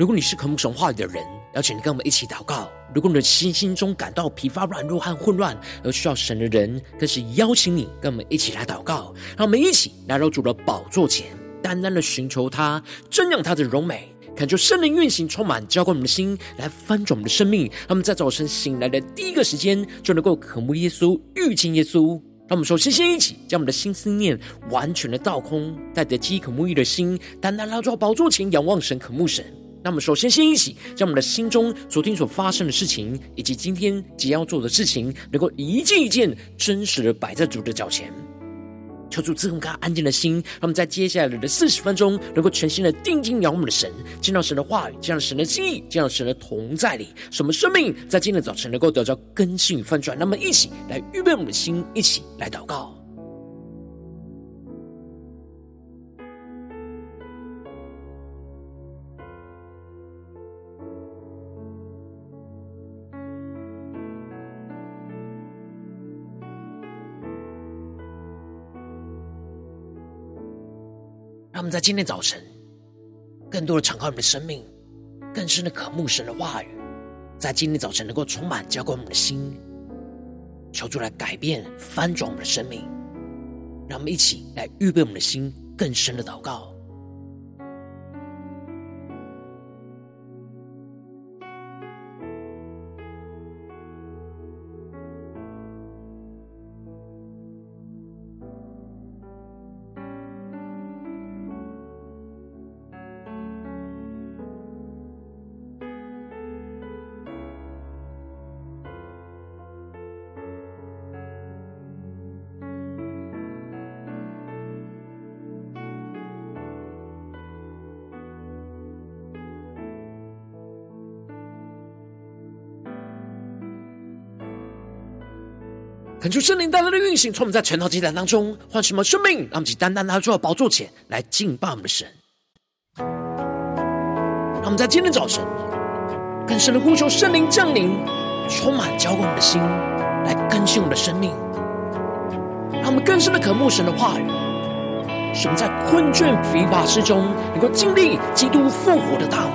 如果你是渴慕神话语的人，邀请你跟我们一起祷告。如果你的心心中感到疲乏、软弱和混乱，而需要神的人，更是邀请你跟我们一起来祷告。让我们一起来到主的宝座前，单单的寻求他，瞻仰他的荣美，恳求圣灵运行，充满浇灌我们的心，来翻转我们的生命。让我们在早晨醒来的第一个时间，就能够渴慕耶稣、遇见耶稣。让我们首先先一起将我们的心思念完全的倒空，带着饥渴沐浴的心，单单来到宝座前仰望神、渴慕神。那么，首先先一起将我们的心中昨天所发生的事情，以及今天即将要做的事情，能够一件一件真实的摆在主的脚前。求主赐给我们安静的心，让我们在接下来的四十分钟，能够全心的定睛仰望的神，见到神的话语，见到神的心意，见到神的同在里，使我们生命在今天早晨能够得到更新与翻转。那么，一起来预备我们的心，一起来祷告。让我们在今天早晨，更多的敞开我们的生命，更深的渴慕神的话语，在今天早晨能够充满浇灌我们的心，求主来改变翻转我们的生命。让我们一起来预备我们的心，更深的祷告。恳求圣灵带来的运行，从我们在晨祷祭坛当中唤醒我们生命，让我们去单单拿出宝座前来敬拜我们的神。让我们在今天早晨更深的呼求圣灵降临，充满浇灌我们的心，来更新我们的生命。让我们更深的渴慕神的话语，使我们在困倦疲乏之中，能够经历基督复活的大能。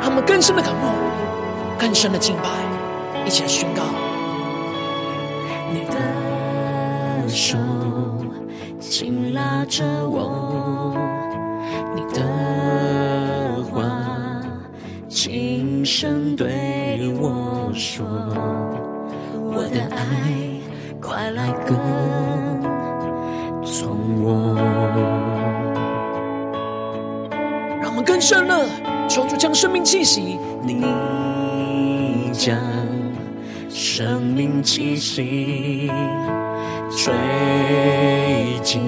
让我们更深的渴慕，更深的敬拜，一起来宣告。你的手紧拉着我，你的话轻声对我说，我的爱快来跟从我。让我们更深了，求主将生命气息，你将。生命气息吹进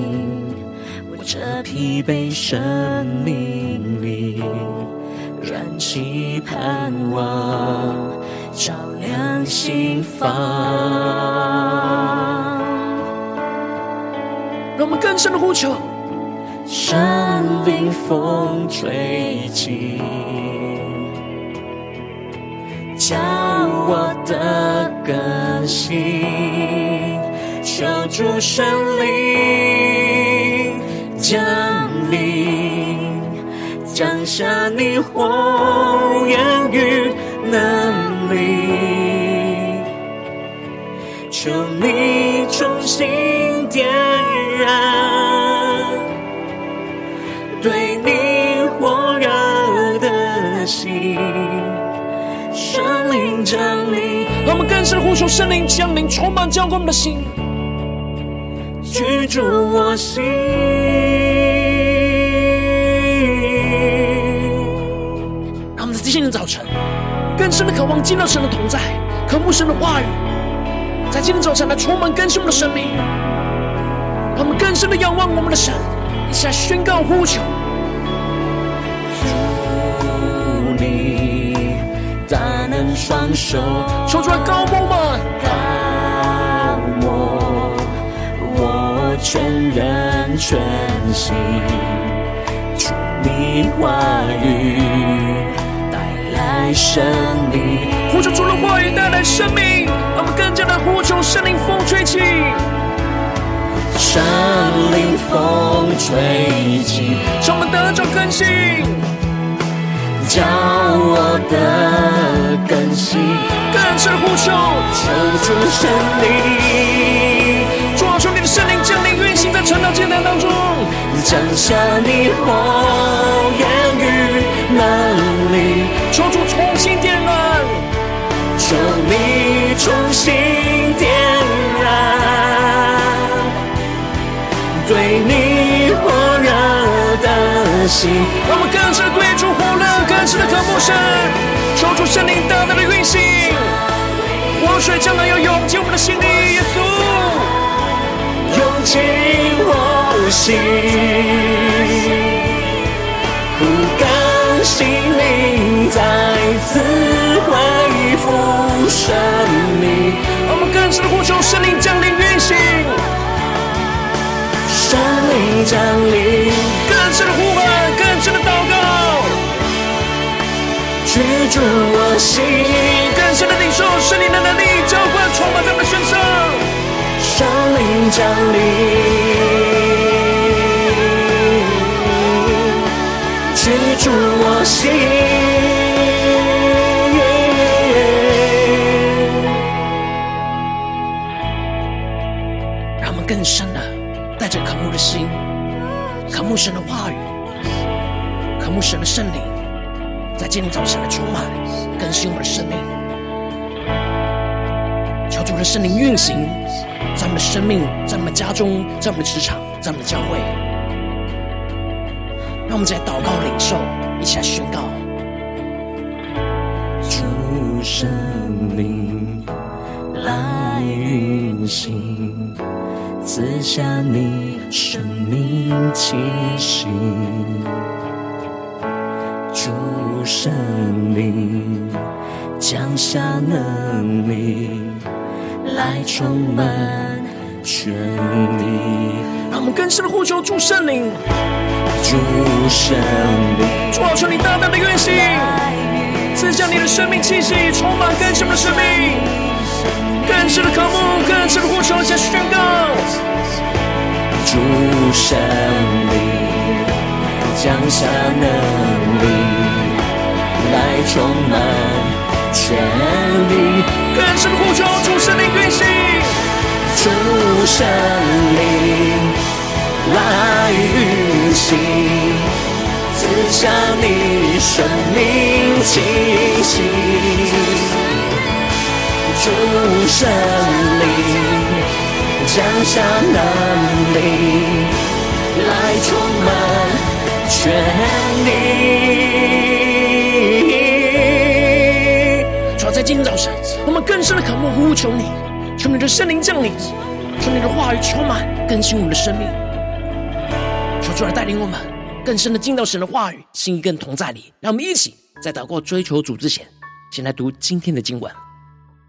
我这疲惫生命里，燃起盼望，照亮心房。让我们更深的呼求，圣灵风吹起。叫我的更新，求主圣灵降临，降下你火焰与能力，求你重新点燃深呼求圣灵降临，充满浇灌我们的心，居住我心。让我们在今天的早晨，更深的渴望见到神的同在，渴慕神的话语，在今天早晨来充满更新我们的生命。让我们更深的仰望我们的神，一起来宣告呼求。双手，说出来高摩吗？高我，我全人全心，主你话语带来生命。呼求主的话语带来生命，让我们更加的呼求圣灵风吹起，圣灵风吹起，使我们得着更新，叫我的更新，更深呼求，求主圣灵，主啊，求你的圣灵降临运行在晨祷祭坛当中，降下你火焰与能力，求主重新点燃，求你重新点燃。对你火热的心，让我们热，更是的渴慕神，求主圣灵大大的运行，活水将来要涌进我们的心里，耶稣，涌进我心，枯干心灵再次恢复生命，我们更深的呼求圣灵降临运行。圣灵降临，更深的呼唤，更深的祷告，居住我心，更深的领受圣灵的能力，浇灌充满在我们身上。圣灵降临，居住我心，让我们更深的。带着渴慕的心，渴慕神的话语，渴慕神的圣灵，今天早晨的充满，更新我们的生命。求主的圣灵运行在我们的生命，在我们的家中，在我们的职场，在我们的教会。让我们在祷告领受，一起来宣告：主圣灵来运行。赐下你生命气息，圣灵降下能力来充满全地。让我们更深的呼求主圣灵，主圣灵，主啊，求你大大的运行，赐下你的生命气息，充满更深的生命。更深的渴慕，更深的呼求，向宣告。主圣灵降下能力，来充满全地。更深的呼求，主圣灵运行。主圣灵来运行，赐下你生命气息。主圣灵降下能力，来充满全地。在今天早晨，我们更深的渴慕呼求你，求你的圣灵降临，求你的话语充满更新我们的生命。求主来带领我们更深的进到神的话语，心意更同在里。让我们一起在祷告追求主之前，先来读今天的经文。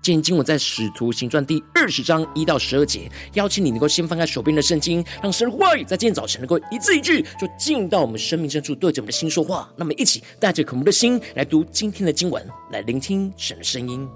今天经文在《使徒行传》第二十章一到十二节，邀请你能够先翻开手边的圣经，让神的话语在今天早晨能够一字一句，就进到我们生命深处，对着我们的心说话。那么，一起带着渴慕的心来读今天的经文，来聆听神的声音。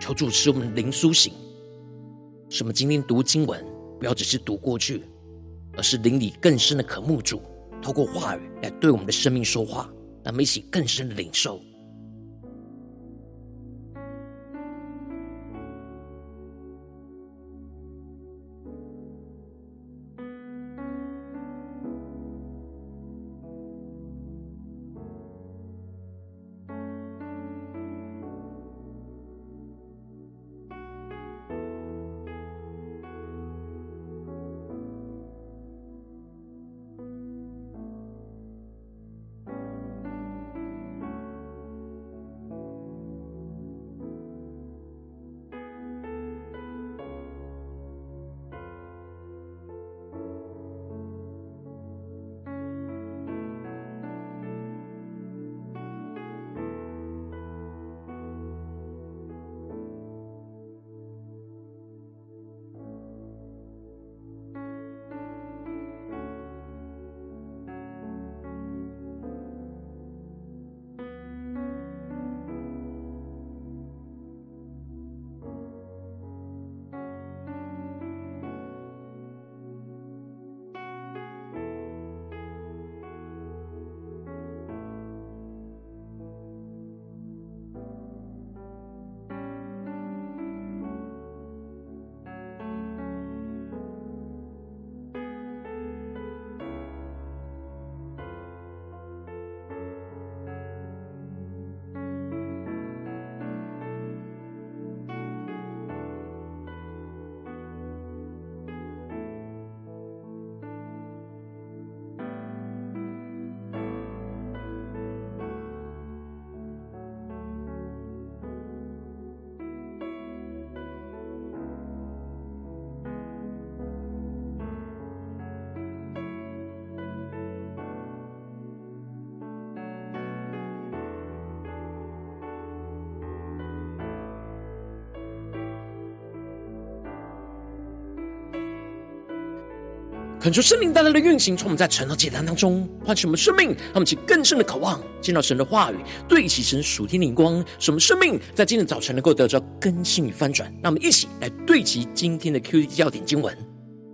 求主使我们灵苏醒，什么今天读经文不要只是读过去，而是灵里更深的渴慕主，透过话语来对我们的生命说话，让我们一起更深的领受。恳求圣灵带来的运行，从我们在晨祷简单当中唤醒我们生命，让我们起更深的渴望，见到神的话语，对齐神属天灵光，使我们生命在今天早晨能够得到更新与翻转。让我们一起来对齐今天的 QD 焦点经文，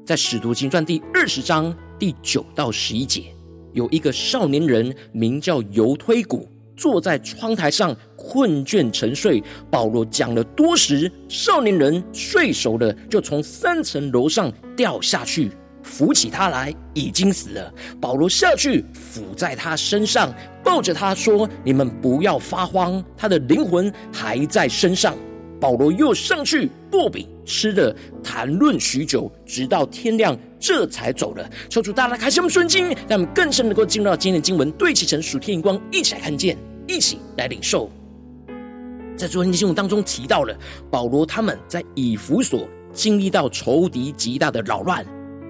在使徒行传第二十章第九到十一节，有一个少年人名叫犹推古，坐在窗台上困倦沉睡。保罗讲了多时，少年人睡熟了，就从三层楼上掉下去。扶起他来，已经死了。保罗下去俯在他身上，抱着他说：“你们不要发慌，他的灵魂还在身上。”保罗又上去擘饼吃了，谈论许久，直到天亮，这才走了。求主大大开启我们顺经，让我们更深能够进入到今天的经文，对齐成属天眼光，一起来看见，一起来领受。在昨天的经文当中提到了保罗他们在以弗所经历到仇敌极大的扰乱。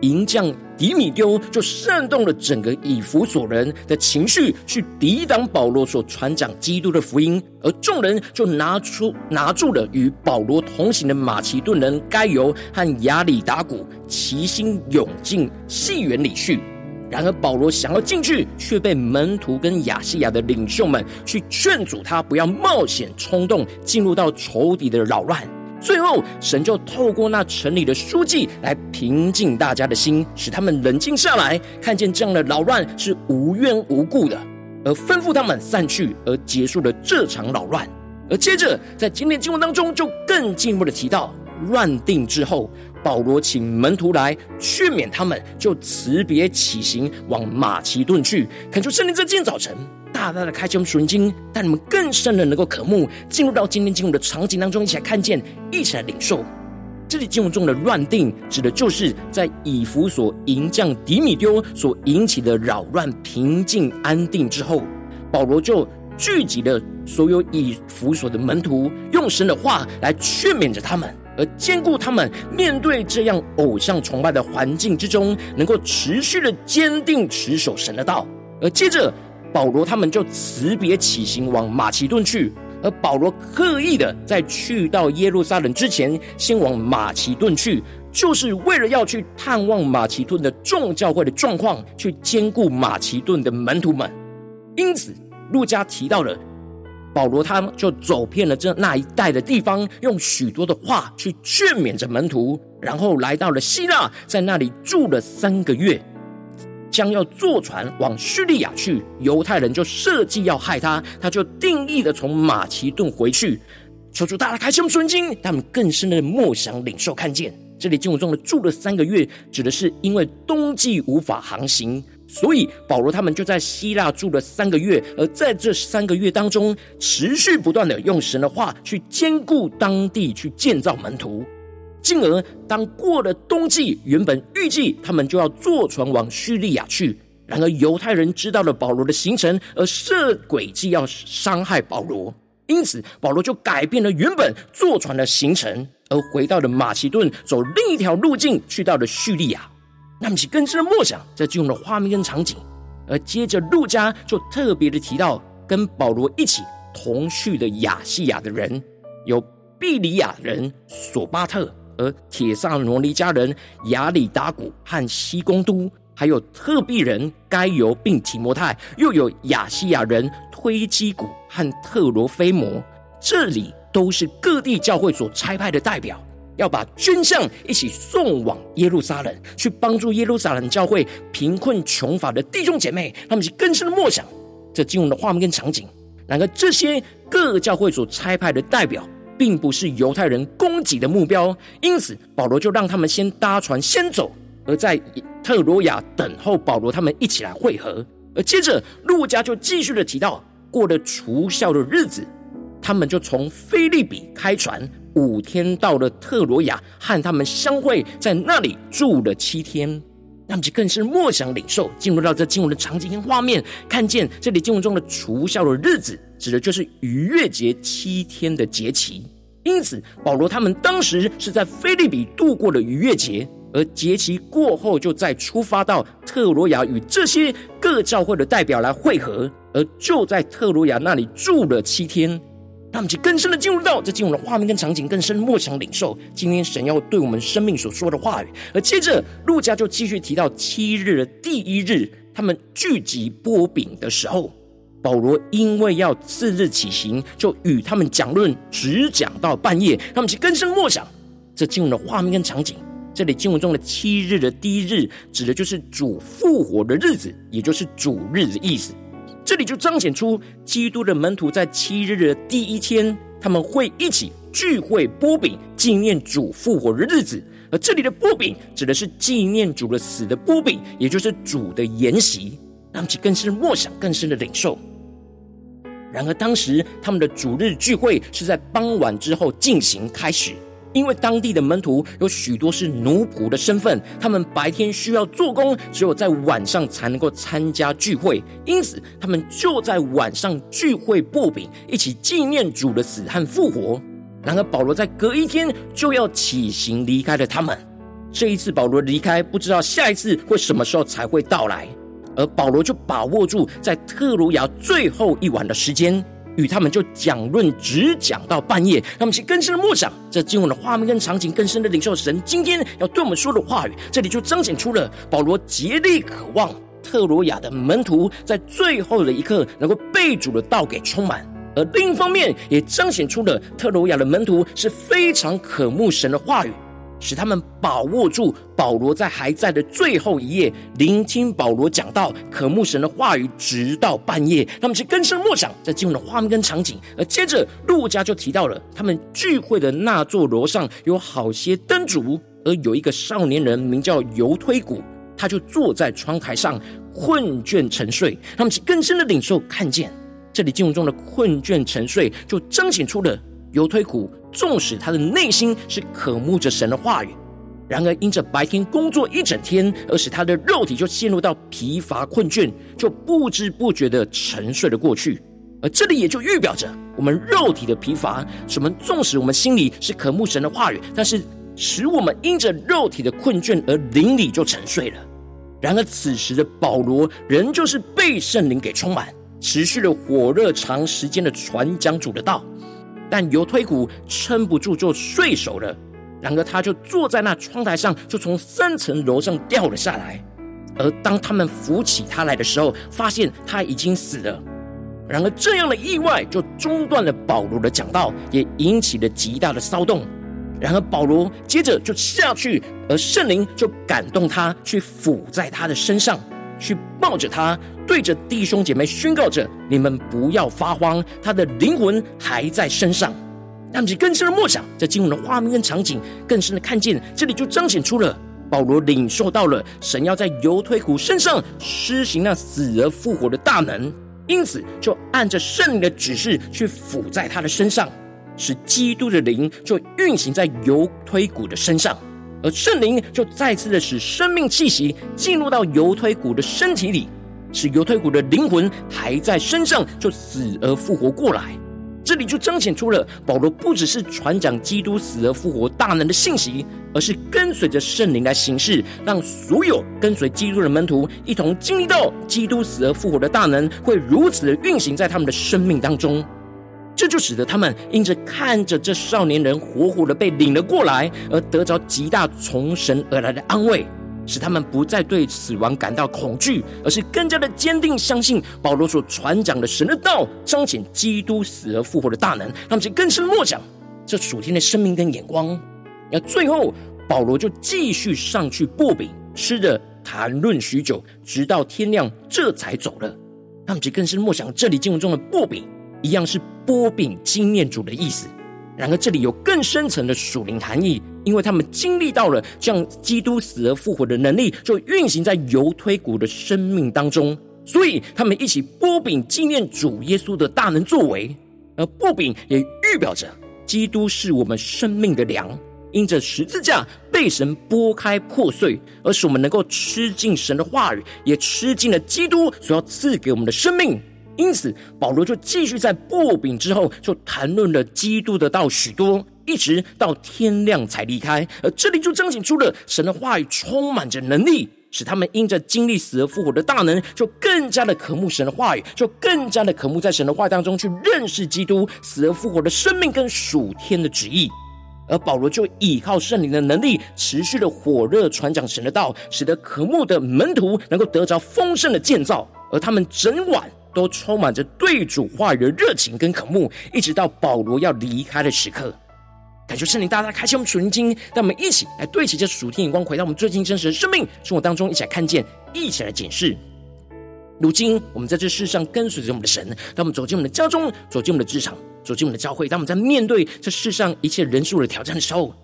营将迪米丢就煽动了整个以弗所人的情绪，去抵挡保罗所传讲基督的福音，而众人就拿出拿住了与保罗同行的马其顿人该犹和亚里达古，齐心涌进戏园里去。然而保罗想要进去，却被门徒跟亚细亚的领袖们去劝阻他，不要冒险冲动进入到仇敌的扰乱。最后，神就透过那城里的书记来平静大家的心，使他们冷静下来，看见这样的扰乱是无缘无故的，而吩咐他们散去，而结束了这场扰乱。而接着，在今天经文当中，就更进一步的提到，乱定之后，保罗请门徒来劝勉他们，就辞别起行，往马其顿去。恳求圣灵在今天早晨。大大的开启我们属灵经，带你们更深的能够渴慕，进入到今天经文的场景当中，一起来看见，一起来领受。这里经文中的乱定，指的就是在以弗所营将底米丢所引起的扰乱平静安定之后，保罗就聚集了所有以弗所的门徒，用神的话来劝勉着他们，而兼顾他们面对这样偶像崇拜的环境之中，能够持续的坚定持守神的道，而接着。保罗他们就辞别起行往马其顿去，而保罗刻意的在去到耶路撒冷之前，先往马其顿去，就是为了要去探望马其顿的众教会的状况，去兼顾马其顿的门徒们。因此，路加提到了保罗，他就走遍了这那一带的地方，用许多的话去劝勉着门徒，然后来到了希腊，在那里住了三个月。将要坐船往叙利亚去，犹太人就设计要害他，他就定义的从马其顿回去。求主大大开启我们属灵，他们更深的默想领受看见。这里经文中的住了三个月，指的是因为冬季无法航行，所以保罗他们就在希腊住了三个月。而在这三个月当中，持续不断的用神的话去坚固当地，去建造门徒。进而，当过了冬季，原本预计他们就要坐船往叙利亚去。然而，犹太人知道了保罗的行程，而设诡计要伤害保罗。因此，保罗就改变了原本坐船的行程，而回到了马其顿，走另一条路径，去到了叙利亚。那么，其更深的默想，在进入了画面跟场景。而接着，陆家就特别的提到，跟保罗一起同去的亚细亚的人，有庇里亚人索巴特。而铁萨罗尼迦人亚里达古和西公都，还有特庇人该犹并提摩太，又有亚细亚人推基古和特罗菲摩，这里都是各地教会所差派的代表，要把真相一起送往耶路撒冷，去帮助耶路撒冷教会贫困穷乏的弟兄姐妹，他们是更深的默想这经文的画面跟场景。然而，这些各教会所差派的代表。并不是犹太人攻击的目标，因此保罗就让他们先搭船先走，而在特罗亚等候保罗他们一起来会合。而接着路加就继续的提到，过了除酵的日子，他们就从菲利比开船，五天到了特罗亚，和他们相会，在那里住了七天。那么就更是默想领受，进入到这经文的场景跟画面，看见这里经文中的除酵的日子，指的就是逾越节七天的节期。因此，保罗他们当时是在菲利比度过了逾越节，而节期过后，就再出发到特罗亚，与这些各教会的代表来会合，而就在特罗亚那里住了七天。让我们去更深的进入到这进入的画面跟场景，更深默想领受今天神要对我们生命所说的话语。而接着，路加就继续提到七日的第一日，他们聚集波饼的时候，保罗因为要次日起行，就与他们讲论，直讲到半夜。让我们去更深默想这进入的画面跟场景。这里经文中的七日的第一日，指的就是主复活的日子，也就是主日的意思。这里就彰显出基督的门徒在七日的第一天，他们会一起聚会擘饼，纪念主复活的日子。而这里的擘饼指的是纪念主的死的擘饼，也就是主的筵席，让其更深默想、更深的领受。然而，当时他们的主日聚会是在傍晚之后进行开始。因为当地的门徒有许多是奴仆的身份，他们白天需要做工，只有在晚上才能够参加聚会，因此他们就在晚上聚会擘饼，一起纪念主的死和复活。然而保罗在隔一天就要起行离开了他们。这一次保罗离开，不知道下一次会什么时候才会到来，而保罗就把握住在特鲁亚最后一晚的时间。与他们就讲论，直讲到半夜。让我们去更深的默想这经文的画面跟场景，更深的领受神今天要对我们说的话语。这里就彰显出了保罗竭力渴望特罗亚的门徒在最后的一刻能够被主的道给充满，而另一方面也彰显出了特罗亚的门徒是非常渴慕神的话语。使他们把握住保罗在还在的最后一夜，聆听保罗讲道，渴慕神的话语，直到半夜。他们是更深默想在经文的画面跟场景。而接着，路加就提到了他们聚会的那座楼上有好些灯烛，而有一个少年人名叫犹推古，他就坐在窗台上困倦沉睡。他们是更深的领受看见这里经文中的困倦沉睡，就彰显出了。犹推古，纵使他的内心是渴慕着神的话语，然而因着白天工作一整天，而使他的肉体就陷入到疲乏困倦，就不知不觉的沉睡了过去。而这里也就预表着我们肉体的疲乏，什么纵使我们心里是渴慕神的话语，但是使我们因着肉体的困倦而灵里就沉睡了。然而此时的保罗仍旧是被圣灵给充满，持续了火热长时间的传讲主的道。但犹推古撑不住就睡熟了，然而他就坐在那窗台上，就从三层楼上掉了下来。而当他们扶起他来的时候，发现他已经死了。然而这样的意外就中断了保罗的讲道，也引起了极大的骚动。然而保罗接着就下去，而圣灵就感动他去抚在他的身上。去抱着他，对着弟兄姐妹宣告着：“你们不要发慌，他的灵魂还在身上。”让我们更深的默想，在经文的画面跟场景，更深的看见，这里就彰显出了保罗领受到了神要在犹推古身上施行那死而复活的大能，因此就按着圣灵的指示去附在他的身上，使基督的灵就运行在犹推古的身上。而圣灵就再次的使生命气息进入到犹推古的身体里，使犹推古的灵魂还在身上，就死而复活过来。这里就彰显出了保罗不只是传讲基督死而复活大能的信息，而是跟随着圣灵来行事，让所有跟随基督的门徒一同经历到基督死而复活的大能，会如此的运行在他们的生命当中。这就使得他们因着看着这少年人活活的被领了过来，而得着极大从神而来的安慰，使他们不再对死亡感到恐惧，而是更加的坚定相信保罗所传讲的神的道，彰显基督死而复活的大能。他们就更深默想这属天的生命跟眼光。那最后保罗就继续上去擘饼，吃着谈论许久，直到天亮，这才走了。他们就更深默想这里经文中的擘饼。一样是波饼纪念主的意思，然而这里有更深层的属灵含义，因为他们经历到了这样基督死而复活的能力，就运行在犹推古的生命当中，所以他们一起波饼纪念主耶稣的大能作为，而波饼也预表着基督是我们生命的粮，因着十字架被神拨开破碎，而使我们能够吃进神的话语，也吃进了基督所要赐给我们的生命。因此，保罗就继续在擘饼之后，就谈论了基督的道许多，一直到天亮才离开。而这里就彰显出了神的话语充满着能力，使他们因着经历死而复活的大能，就更加的渴慕神的话语，就更加的渴慕在神的话当中去认识基督死而复活的生命跟属天的旨意。而保罗就依靠圣灵的能力，持续的火热传讲神的道，使得渴慕的门徒能够得着丰盛的建造，而他们整晚都充满着对主话语的热情跟渴慕，一直到保罗要离开的时刻。感谢圣灵大大开启我们属灵经，让我们一起来对齐这属天眼光，回到我们最近真实的生命生活当中，一起来看见，一起来检视。如今我们在这世上跟随着我们的神，当我们走进我们的家中，走进我们的职场，走进我们的教会，当我们在面对这世上一切人数的挑战的时候，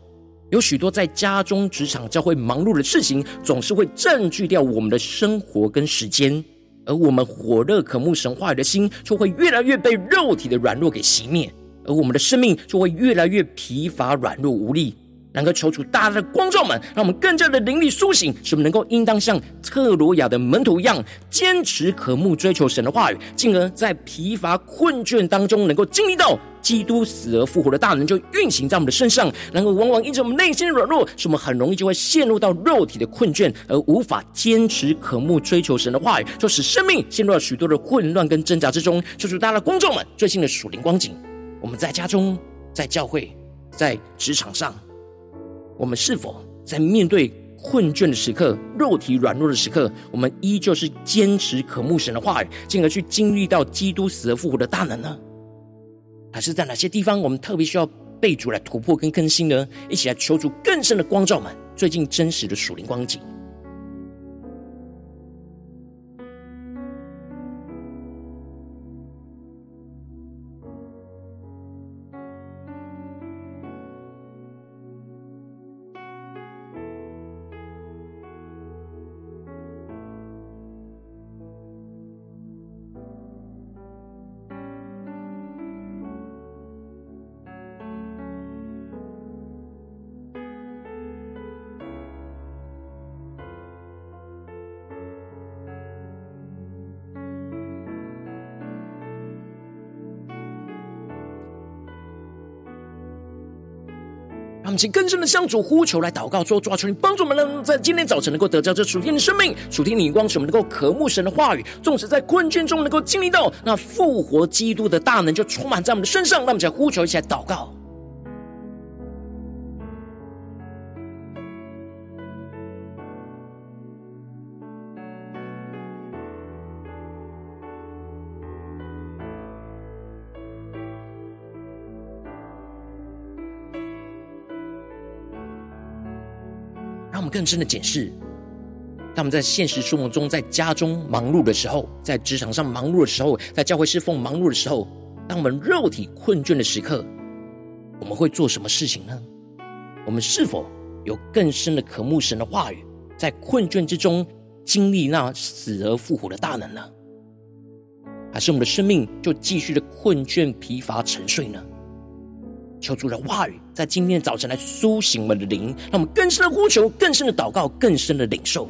有许多在家中、职场、教会忙碌的事情，总是会占据掉我们的生活跟时间，而我们火热渴慕神话语的心，就会越来越被肉体的软弱给熄灭，而我们的生命就会越来越疲乏、软弱无力。能够求主大大的光照们，让我们更加的灵力苏醒，使我们能够应当像特罗亚的门徒一样，坚持渴慕追求神的话语，进而在疲乏困倦当中，能够经历到基督死而复活的大能就运行在我们的身上。然后往往因着我们内心的软弱，使我们很容易就会陷入到肉体的困倦，而无法坚持渴慕追求神的话语，就使生命陷入了许多的混乱跟挣扎之中。求主大大的光照们，最近的属灵光景，我们在家中、在教会、在职场上。我们是否在面对困倦的时刻、肉体软弱的时刻，我们依旧是坚持渴慕神的话语，进而去经历到基督死而复活的大能呢？还是在哪些地方我们特别需要被主来突破跟更新呢？一起来求主更深的光照们，最近真实的属灵光景。让我们请更深的向主呼求来祷告，说：主啊，求你帮助我们，能在今天早晨能够得到这属天的生命、属天的光，使我们能够渴慕神的话语。纵使在困倦中能够经历到那复活基督的大能，就充满在我们的身上。让我们再呼求一起来祷告。更深的检视，当我们在现实生活中，在家中忙碌的时候，在职场上忙碌的时候，在教会侍奉忙碌的时候，当我们肉体困倦的时刻，我们会做什么事情呢？我们是否有更深的渴慕神的话语，在困倦之中经历那死而复活的大能呢？还是我们的生命就继续的困倦、疲乏、沉睡呢？求主的话语在今天的早晨来苏醒我们的灵，让我们更深的呼求、更深的祷告、更深的领受。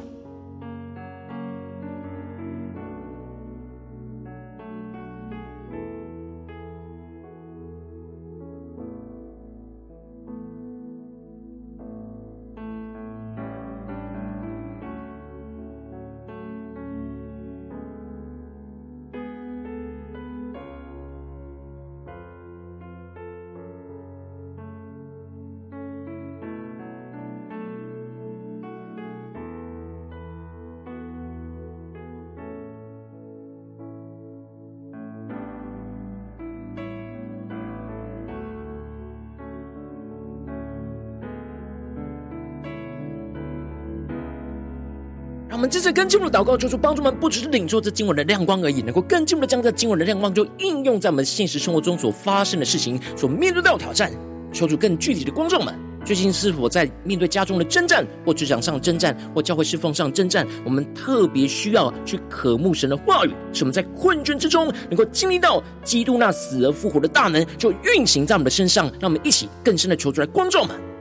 接着更进一步的祷告，求主帮助们，不只是领受这经文的亮光而已，能够更进一步的将这经文的亮光就应用在我们现实生活中所发生的事情，所面对到的挑战。求主更具体的光照们，最近是否在面对家中的征战，或职场上征战，或教会侍奉上征战？我们特别需要去渴慕神的话语，使我们在困倦之中能够经历到基督那死而复活的大能，就运行在我们的身上。让我们一起更深的求主来光照们。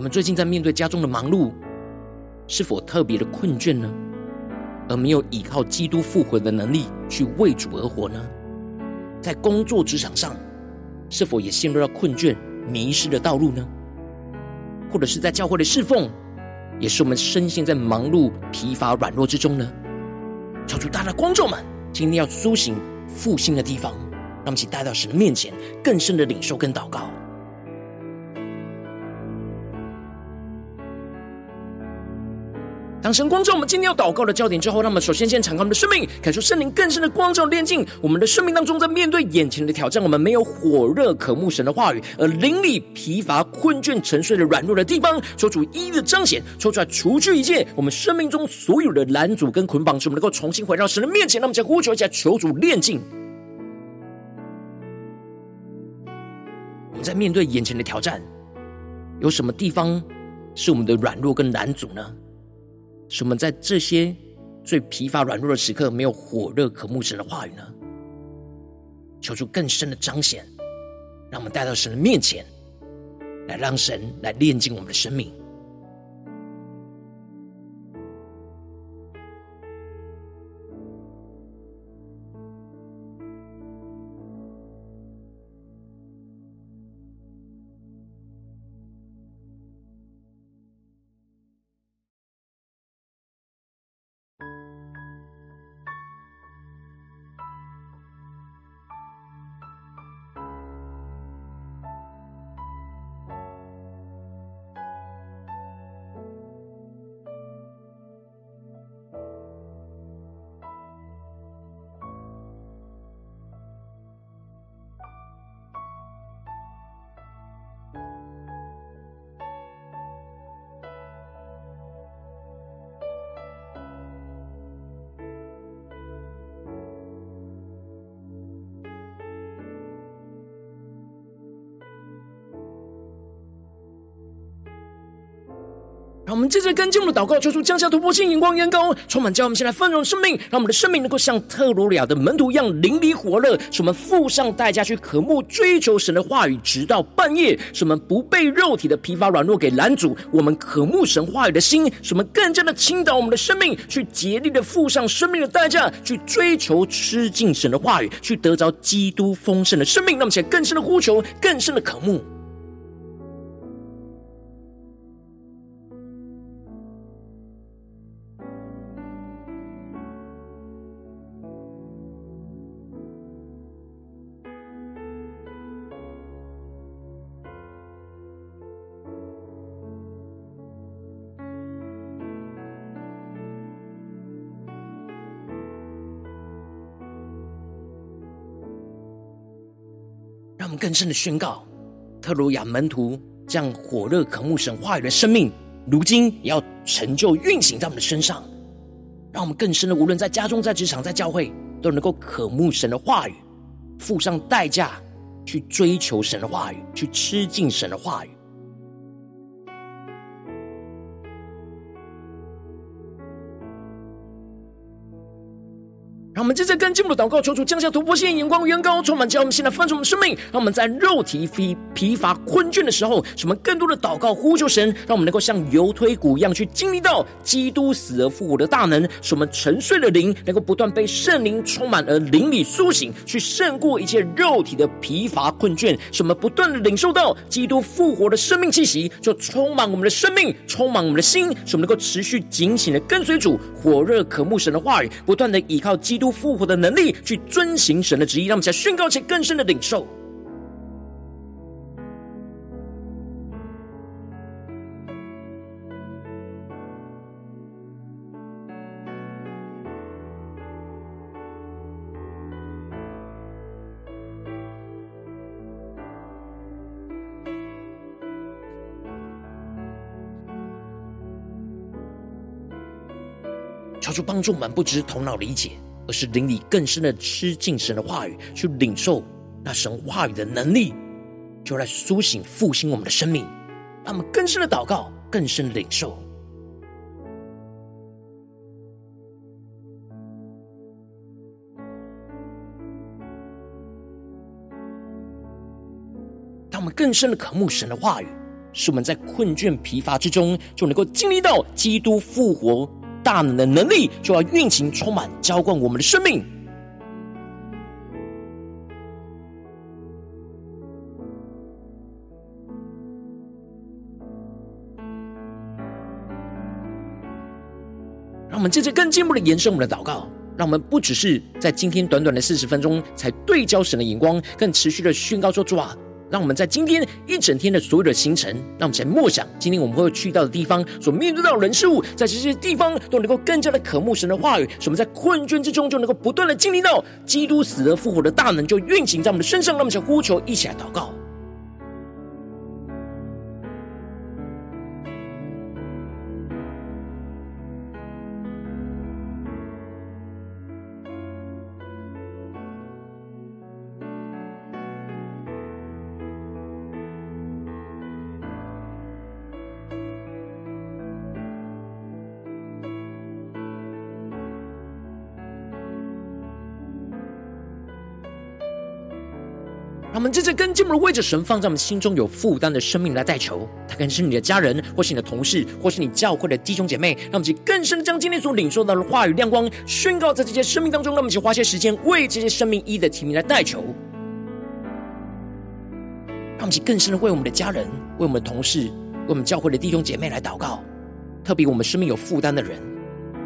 我们最近在面对家中的忙碌，是否特别的困倦呢？而没有依靠基督复活的能力去为主而活呢？在工作职场上，是否也陷入到困倦，迷失的道路呢？或者是在教会的侍奉，也是我们深陷在忙碌、疲乏、软弱之中呢？求主大大光照们，今天要苏醒复兴的地方，让我们一起带到神面前，更深的领受跟祷告。当神光照我们今天要祷告的焦点之后，让我们首先先敞开我们的生命，感受圣灵更深的光照炼净我们的生命当中，在面对眼前的挑战，我们没有火热渴慕神的话语，而灵里疲乏困倦沉睡的软弱的地方，求主一一的彰显，抽出来除去一切我们生命中所有的拦阻跟捆绑，使我们能够重新回到神的面前。那么，再呼求一下，求主炼净。我们在面对眼前的挑战，有什么地方是我们的软弱跟拦阻呢？使我们在这些最疲乏软弱的时刻，没有火热渴慕神的话语呢？求出更深的彰显，让我们带到神的面前，来让神来炼净我们的生命。接着跟进我们的祷告，求主降下突破性眼光，远高充满，叫我们先来丰盛生命，让我们的生命能够像特罗亚的门徒一样淋漓火热，使我们付上代价去渴慕追求神的话语，直到半夜，使我们不被肉体的疲乏软弱给拦阻。我们渴慕神话语的心，使我们更加的倾倒我们的生命，去竭力的付上生命的代价，去追求吃尽神的话语，去得着基督丰盛的生命。让我们且更深的呼求，更深的渴慕。更深的宣告，特鲁亚门徒这样火热渴慕神话语的生命，如今也要成就运行在我们的身上。让我们更深的，无论在家中、在职场、在教会，都能够渴慕神的话语，付上代价去追求神的话语，去吃尽神的话语。我们接着跟进我们的祷告，求主降下突破性眼光，远高充满，叫我们现在丰盛我们生命。让我们在肉体疲疲乏困倦的时候，使我们更多的祷告呼求神，让我们能够像油推骨一样去经历到基督死而复活的大能，使我们沉睡的灵能够不断被圣灵充满而灵里苏醒，去胜过一切肉体的疲乏困倦。使我们不断的领受到基督复活的生命气息，就充满我们的生命，充满我们的心，使我们能够持续警醒的跟随主，火热渴慕神的话语，不断的依靠基督。复活的能力，去遵行神的旨意，让我们在宣告且更深的领受。超出帮助我们，不只是头脑理解。而是灵里更深的吃尽神的话语，去领受那神话语的能力，就来苏醒复兴我们的生命，他们更深的祷告，更深的领受。他们更深的渴慕神的话语，使我们在困倦疲乏之中，就能够经历到基督复活。大脑的能力就要运行，充满浇灌我们的生命。让我们接着更进一步的延伸我们的祷告，让我们不只是在今天短短的四十分钟才对焦神的眼光，更持续的宣告说主啊。让我们在今天一整天的所有的行程，让我们先默想今天我们会去到的地方，所面对到的人事物，在这些地方都能够更加的渴慕神的话语，使我们在困倦之中就能够不断的经历到基督死而复活的大能，就运行在我们的身上。让我们想呼求，一起来祷告。们为着神放在我们心中有负担的生命来代求，他可能是你的家人，或是你的同事，或是你教会的弟兄姐妹。让我们去更深的将今天所领受到的话语亮光宣告在这些生命当中。让我们去花些时间为这些生命一一的提名来代求。让我们去更深的为我们的家人、为我们的同事、为我们教会的弟兄姐妹来祷告，特别我们生命有负担的人。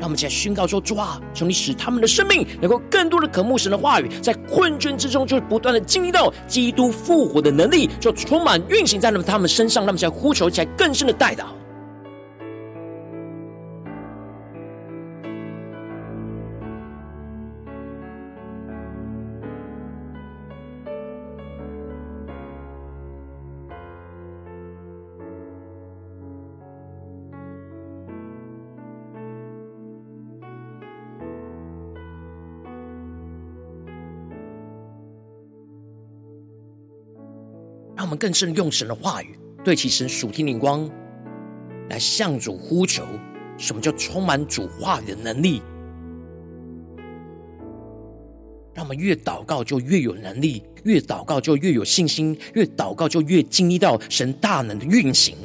让我们起来宣告说：“主啊，求你使他们的生命能够更多的渴慕神的话语，在困倦之中，就不断的经历到基督复活的能力，就充满运行在了他们身上。让我们起来呼求，起来更深的代祷。”更深用神的话语对其神属天灵光，来向主呼求。什么叫充满主话语的能力？让我们越祷告就越有能力，越祷告就越有信心，越祷告就越经历到神大能的运行。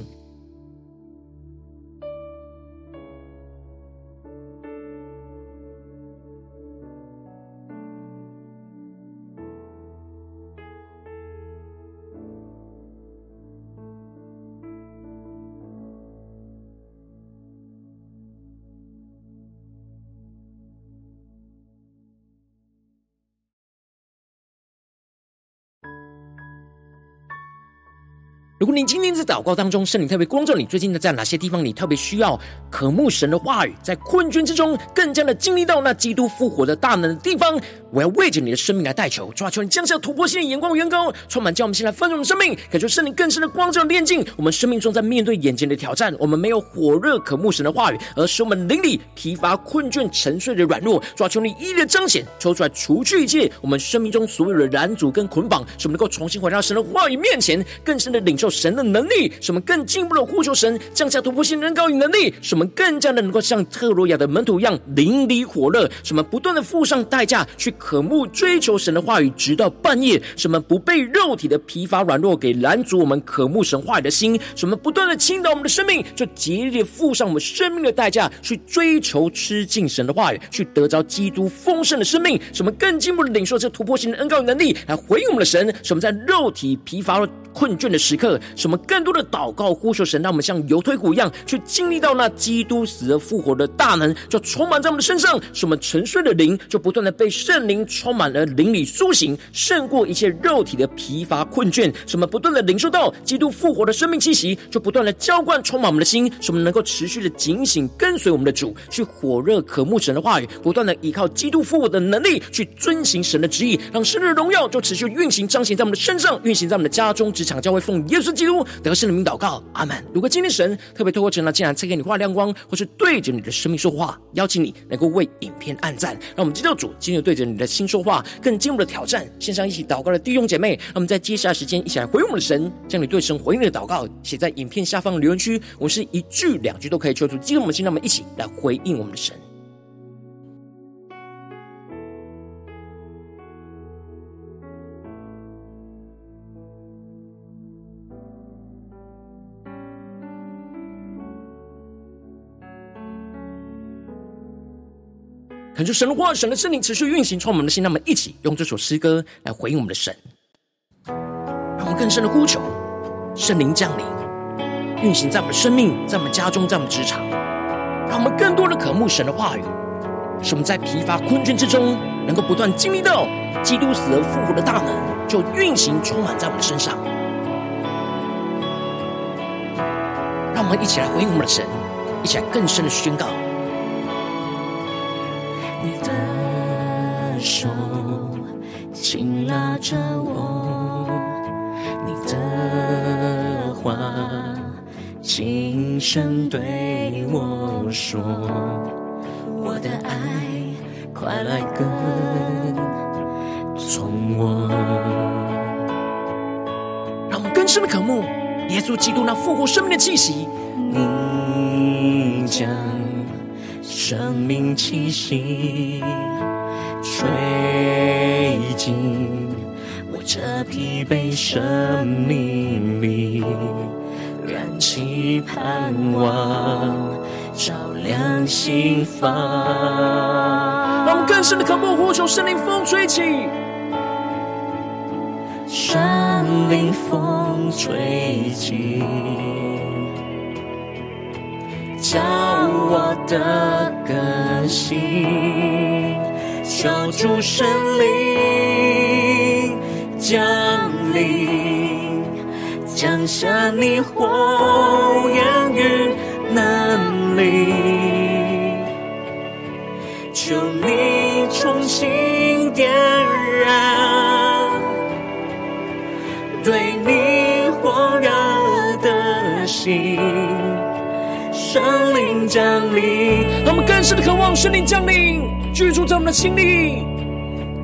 如果你今天在祷告当中，圣灵特别光照你，最近在哪些地方你特别需要渴慕神的话语，在困倦之中更加的经历到那基督复活的大能的地方，我要为着你的生命来代求，主啊，求你降下突破性的眼光与恩膏，充满将我们先来丰盛我们生命，感受圣灵更深的光照炼净我们生命中，在面对眼前的挑战，我们没有火热渴慕神的话语，而是我们灵里疲乏、困倦、沉睡的软弱，主啊，求你一一的彰显，抽出来除去一切我们生命中所有的拦阻跟捆绑，使我们能够重新回到神的话语面前，更深的领受。神的能力，使我们更进一步的呼求神降下突破性的恩膏与能力，使我们更加的能够像特罗亚的门徒一样淋漓火热，使我们不断的付上代价去渴慕追求神的话语，直到半夜，什么不被肉体的疲乏软弱给拦阻我们渴慕神话语的心，什么不断的倾倒我们的生命，就竭力付上我们生命的代价去追求吃尽神的话语，去得着基督丰盛的生命，什么更进一步的领受这突破性的恩膏与能力来回应我们的神，什么在肉体疲乏困倦的时刻，什么更多的祷告呼求神，让我们像油推骨一样，去经历到那基督死而复活的大能，就充满在我们的身上，使我们沉睡的灵就不断的被圣灵充满了，灵里苏醒，胜过一切肉体的疲乏困倦。什么不断的领受到基督复活的生命气息，就不断的浇灌充满我们的心，什么能够持续的警醒跟随我们的主，去火热渴慕神的话语，不断的依靠基督复活的能力去遵行神的旨意，让神的荣耀就持续运行彰显在我们的身上，运行在我们的家中。职场教会奉耶稣基督得胜的名祷告，阿门。如果今天神特别透过神的，竟然赐给你画亮光，或是对着你的生命说话，邀请你能够为影片按赞，让我们知道主今天对着你的心说话，更进一步的挑战。线上一起祷告的弟兄姐妹，那我们在接下来时间一起来回应我们的神，将你对神回应的祷告写在影片下方的留言区，我是一句两句都可以求出激动我们的心，那么一起来回应我们的神。恳求神的话，神的圣灵持续运行，充满我们的心。让我们一起用这首诗歌来回应我们的神，让我们更深的呼求圣灵降临，运行在我们的生命，在我们家中，在我们职场，让我们更多的渴慕神的话语，使我们在疲乏困倦之中，能够不断经历到基督死而复活的大能，就运行充满在我们的身上。让我们一起来回应我们的神，一起来更深的宣告。手紧拉着我，你的话轻声对我说，我的爱快来跟从我。让我们更深的渴慕耶稣基督那复活生命的气息。你将生命气息吹进我这疲惫生命里，燃起盼望，照亮心房。让我们更深的渴慕呼求圣灵风吹起，圣灵风吹起。叫我的更新，求主圣灵降临，降下你火焰与能力，求你重新点燃对你火热的心。圣灵降临，让我们更深的渴望圣灵降临，居住在我们的心里，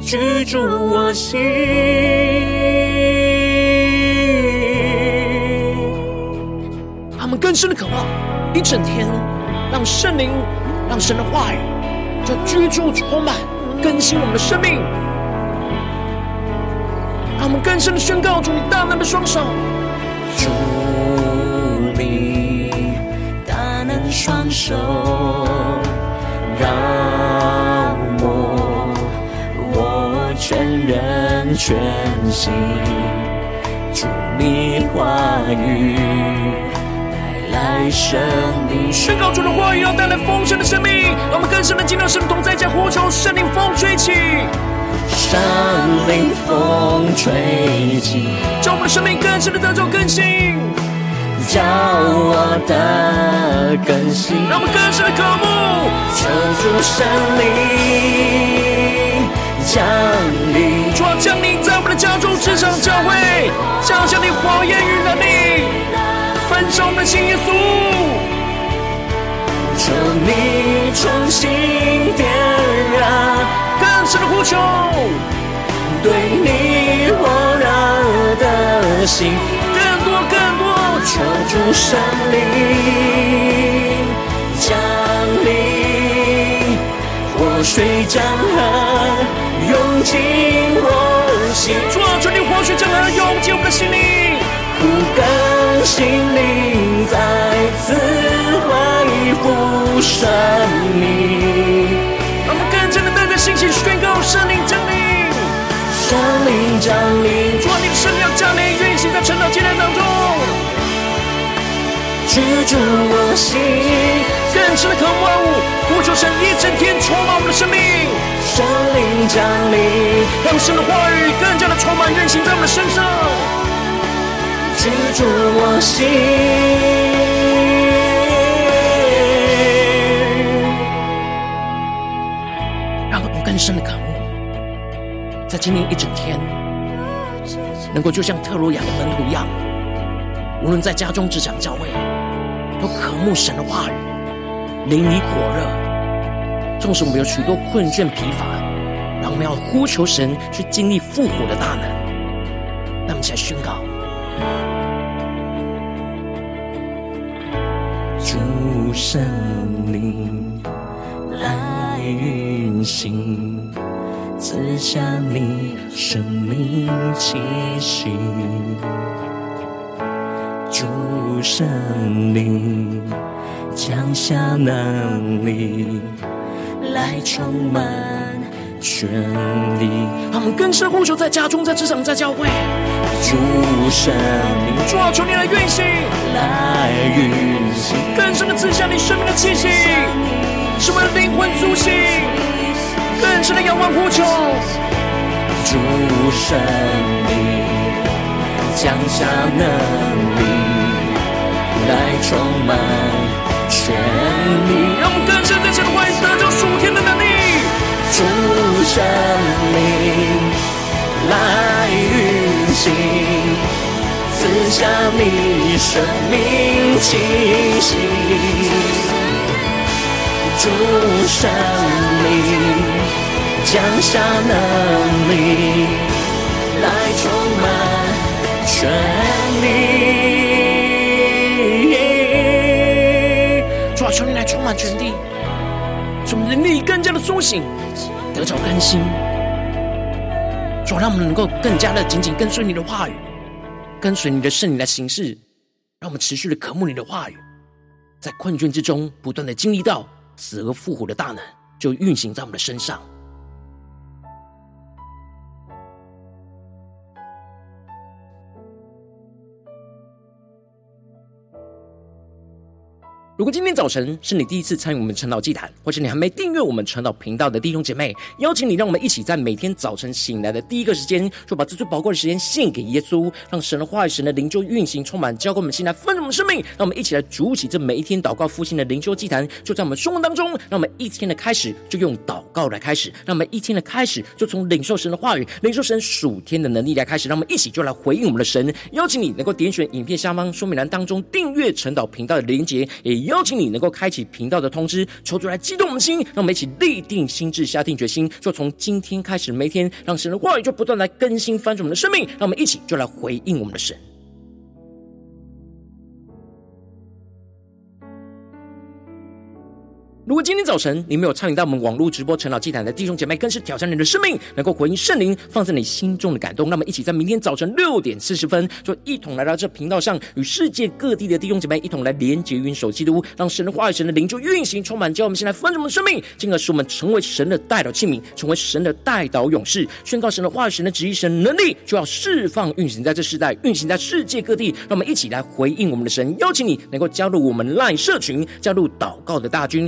居住我心。他们更深的渴望一整天，让圣灵，让神的话语就居住充满，更新我们的生命。让我们更深的宣告主你大能的双手，主你大能。双手全心，祝你话语带来生命。宣告主的话语要带来丰盛的生命，让我们更深的进到圣同在家呼求圣灵风吹起，圣灵风吹起，叫我们的生命更深的得着更新。叫我的更新，让我们更深的渴慕，求主圣灵降临，家中、职场、教会，降下你火焰与能力，焚烧我们的心，耶稣，求你重新点燃更深的呼求，对你火热的心，更多更多。求主圣灵降临，活水江河涌进我心。主啊，求你活水江河涌进我们的心里，不甘心灵再次恢复生命。让我们更加的带着信心宣告圣灵降临，圣灵降临。主啊，你的圣灵要降临，运行在晨祷祭坛当中。居住我心，更深的渴望，呼求神一整天充满我们的生命。圣灵降临，让神的话语更加的充满运行在我们的身上。居住我心，让我们更深的渴慕，在今天一整天，能够就像特罗亚的门徒一样，无论在家中、职场、教会。都渴慕神的话语，淋漓火热。纵使我们有许多困倦疲乏，让我们要呼求神去经历复活的大能。那么，才宣告：主圣灵来运行，赐下你生命气息。主圣灵降下能力，来充满全力。他们更深呼求，在家中，在职场，在教会，主圣灵，主啊，求你来运行，来运行，更深的赐下你生命的气息，使我们的灵魂苏醒，更深的仰望呼求，主圣灵降下能力，来充满全力，让我们更深在这里欢迎得着属天的能力。主圣灵来运行，赐下你生命气息。主圣灵降下能力，来充满全力。求你来充满全地，使我们的灵力更加的苏醒。得着更新，主让我们能够更加的紧紧跟随你的话语，跟随你的圣灵来行事，让我们持续的渴慕你的话语，在困倦之中不断的经历到死而复活的大能，就运行在我们的身上。如果今天早晨是你第一次参与我们晨祷祭坛，或是你还没订阅我们晨祷频道的弟兄姐妹，邀请你，让我们一起在每天早晨醒来的第一个时间，就把这最宝贵的时间献给耶稣，让神的话语、神的灵就运行充满，浇灌我们心来，丰盛我们生命。让我们一起来筑起这每一天祷告复兴的灵修祭坛，就在我们生活当中。让我们一天的开始就用祷告来开始，让我们一天的开始就从领受神的话语、领受神属天的能力来开始。让我们一起就来回应我们的神。邀请你能够点选影片下方说明栏当中订阅晨祷频道的连结，也邀请你能够开启频道的通知，求主来激动我们的心，让我们一起立定心智，下定决心，就从今天开始，每天让神的话语就不断来更新翻转我们的生命，让我们一起就来回应我们的神。如果今天早晨你没有参与到我们网络直播晨祷祭坛的弟兄姐妹，更是挑战你的生命，能够回应圣灵放在你心中的感动。那么，一起在明天早晨六点四十分，就一同来到这频道上，与世界各地的弟兄姐妹一同来连结、运手基督，让神的话语、神的灵就运行、充满，叫我们先来分盛我们的生命，进而使我们成为神的代祷器皿，成为神的代祷勇士，宣告神的话语、神的旨意、神能力，就要释放、运行在这世代，运行在世界各地。让我们一起来回应我们的神，邀请你能够加入我们赖社群，加入祷告的大军。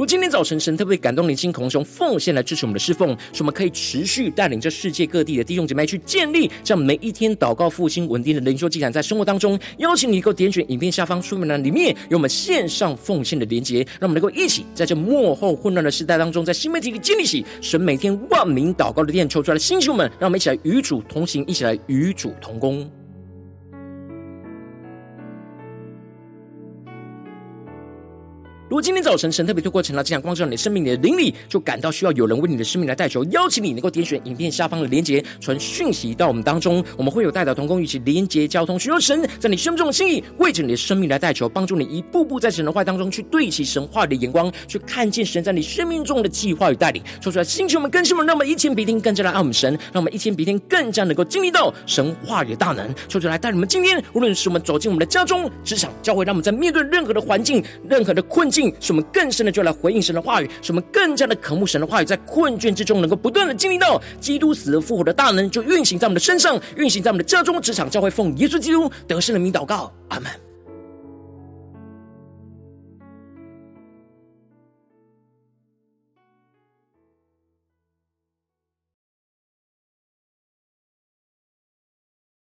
如今天早晨，神特别感动你心，同时奉献来支持我们的侍奉，使我们可以持续带领着世界各地的弟兄姐妹去建立这样每一天祷告复兴稳定的灵修祭坛，在生活当中，邀请你能够点选影片下方说明栏里面有我们线上奉献的连结，让我们能够一起在这幕后混乱的时代当中，在新媒体里建立起神每天万名祷告的殿，抽出来的弟兄们，让我们一起来与主同行，一起来与主同工。如果今天早晨神特别透过晨祷这样光照你的生命，你的灵里就感到需要有人为你的生命来代求，邀请你能够点选影片下方的连结，传讯息到我们当中，我们会有代祷同工一起连结交通，寻求神在你生命中的心意，为着你的生命来代求，帮助你一步步在神的话当中去对齐神话的眼光，去看见神在你生命中的计划与带领。说出来，星球我们更新我们，让我们一天比一天更加的爱我们神，让我们一天比一天更加能够经历到神话语的大能。说出来，带你们今天无论是我们走进我们的家中、职场、教会，让我们在面对任何的环境、任何的困境。使我们更深的就来回应神的话语，使我们更加的渴慕神的话语，在困倦之中能够不断的经历到基督死而复活的大能，就运行在我们的身上，运行在我们的家中、职场、教会，奉耶稣基督得胜的名祷告，阿门。